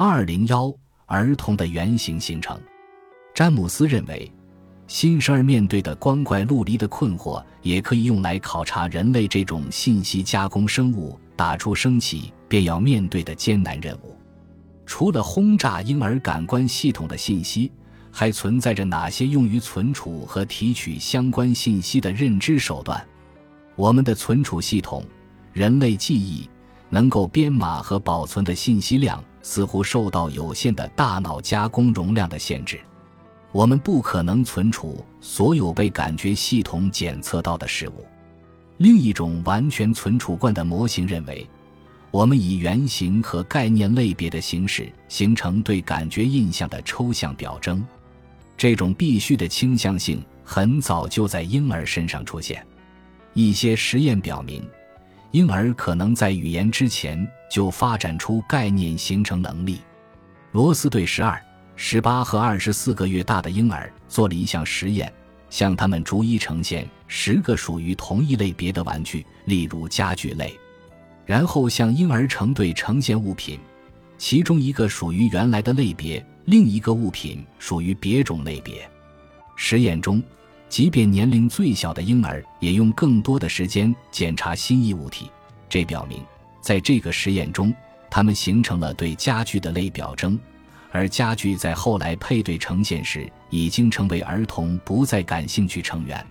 二零幺儿童的原型形成。詹姆斯认为，新生儿面对的光怪陆离的困惑，也可以用来考察人类这种信息加工生物打出生起便要面对的艰难任务。除了轰炸婴儿感官系统的信息。还存在着哪些用于存储和提取相关信息的认知手段？我们的存储系统，人类记忆能够编码和保存的信息量似乎受到有限的大脑加工容量的限制。我们不可能存储所有被感觉系统检测到的事物。另一种完全存储罐的模型认为，我们以原型和概念类别的形式形成对感觉印象的抽象表征。这种必须的倾向性很早就在婴儿身上出现。一些实验表明，婴儿可能在语言之前就发展出概念形成能力。罗斯对十二、十八和二十四个月大的婴儿做了一项实验，向他们逐一呈现十个属于同一类别的玩具，例如家具类，然后向婴儿成对呈现物品，其中一个属于原来的类别。另一个物品属于别种类别。实验中，即便年龄最小的婴儿也用更多的时间检查新异物体。这表明，在这个实验中，他们形成了对家具的类表征，而家具在后来配对呈现时已经成为儿童不再感兴趣成员。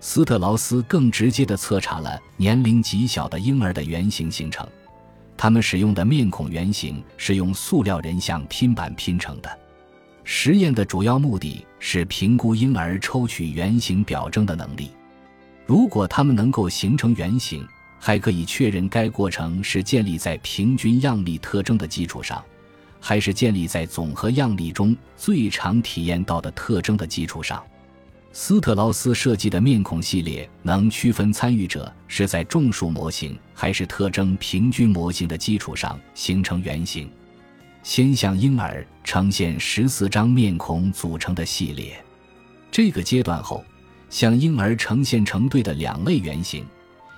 斯特劳斯更直接地测查了年龄极小的婴儿的原型形成。他们使用的面孔原型是用塑料人像拼板拼成的。实验的主要目的是评估婴儿抽取原型表征的能力。如果他们能够形成原型，还可以确认该过程是建立在平均样例特征的基础上，还是建立在总和样例中最常体验到的特征的基础上。斯特劳斯设计的面孔系列能区分参与者是在众数模型还是特征平均模型的基础上形成原型。先向婴儿呈现十四张面孔组成的系列，这个阶段后，向婴儿呈现成对的两类原型，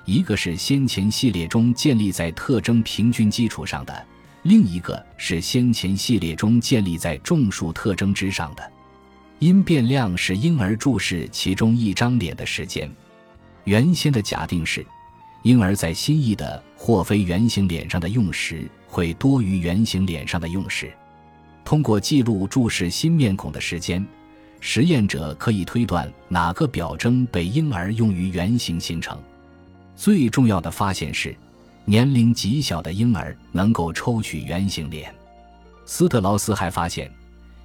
一个是先前系列中建立在特征平均基础上的，另一个是先前系列中建立在众数特征之上的。因变量是婴儿注视其中一张脸的时间。原先的假定是，婴儿在心仪的或非圆形脸上的用时会多于圆形脸上的用时。通过记录注视新面孔的时间，实验者可以推断哪个表征被婴儿用于圆形形成。最重要的发现是，年龄极小的婴儿能够抽取圆形脸。斯特劳斯还发现。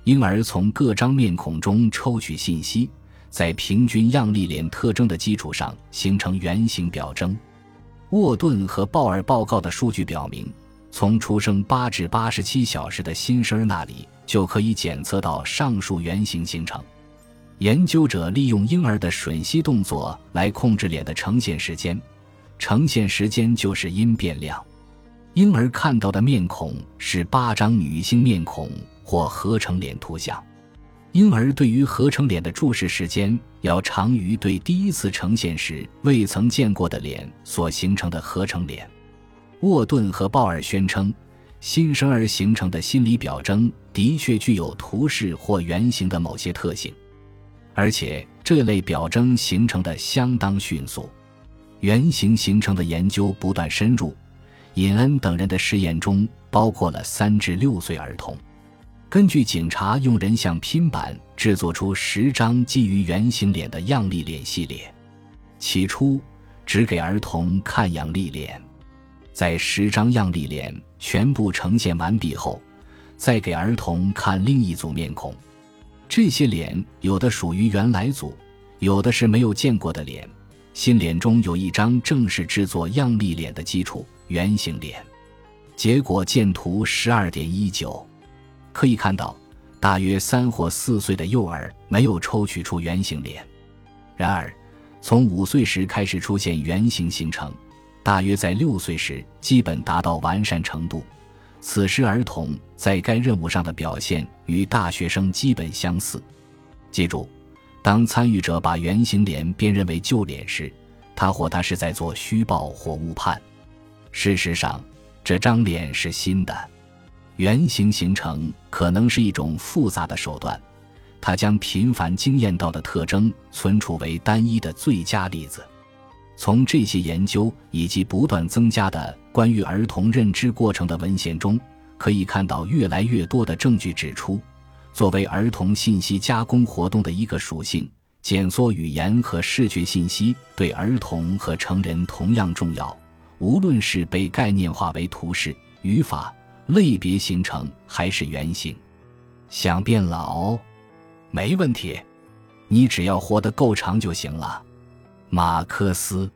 婴儿从各张面孔中抽取信息，在平均样例脸特征的基础上形成圆形表征。沃顿和鲍尔报告的数据表明，从出生八至八十七小时的新生儿那里就可以检测到上述原型形成。研究者利用婴儿的吮吸动作来控制脸的呈现时间，呈现时间就是因变量。婴儿看到的面孔是八张女性面孔。或合成脸图像，婴儿对于合成脸的注视时间要长于对第一次呈现时未曾见过的脸所形成的合成脸。沃顿和鲍尔宣称，新生儿形成的心理表征的确具有图示或圆形的某些特性，而且这类表征形成的相当迅速。圆形形成的研究不断深入，尹恩等人的试验中包括了三至六岁儿童。根据警察用人像拼板制作出十张基于圆形脸的样例脸系列，起初只给儿童看样例脸，在十张样例脸全部呈现完毕后，再给儿童看另一组面孔。这些脸有的属于原来组，有的是没有见过的脸。新脸中有一张正是制作样例脸的基础圆形脸。结果见图十二点一九。可以看到，大约三或四岁的幼儿没有抽取出圆形脸。然而，从五岁时开始出现圆形形成，大约在六岁时基本达到完善程度。此时，儿童在该任务上的表现与大学生基本相似。记住，当参与者把圆形脸辨认为旧脸时，他或他是在做虚报或误判。事实上，这张脸是新的。原型形成可能是一种复杂的手段，它将频繁经验到的特征存储为单一的最佳例子。从这些研究以及不断增加的关于儿童认知过程的文献中，可以看到越来越多的证据指出，作为儿童信息加工活动的一个属性，检索语言和视觉信息对儿童和成人同样重要。无论是被概念化为图示、语法、类别形成，还是原型，想变老，没问题，你只要活得够长就行了。马克思。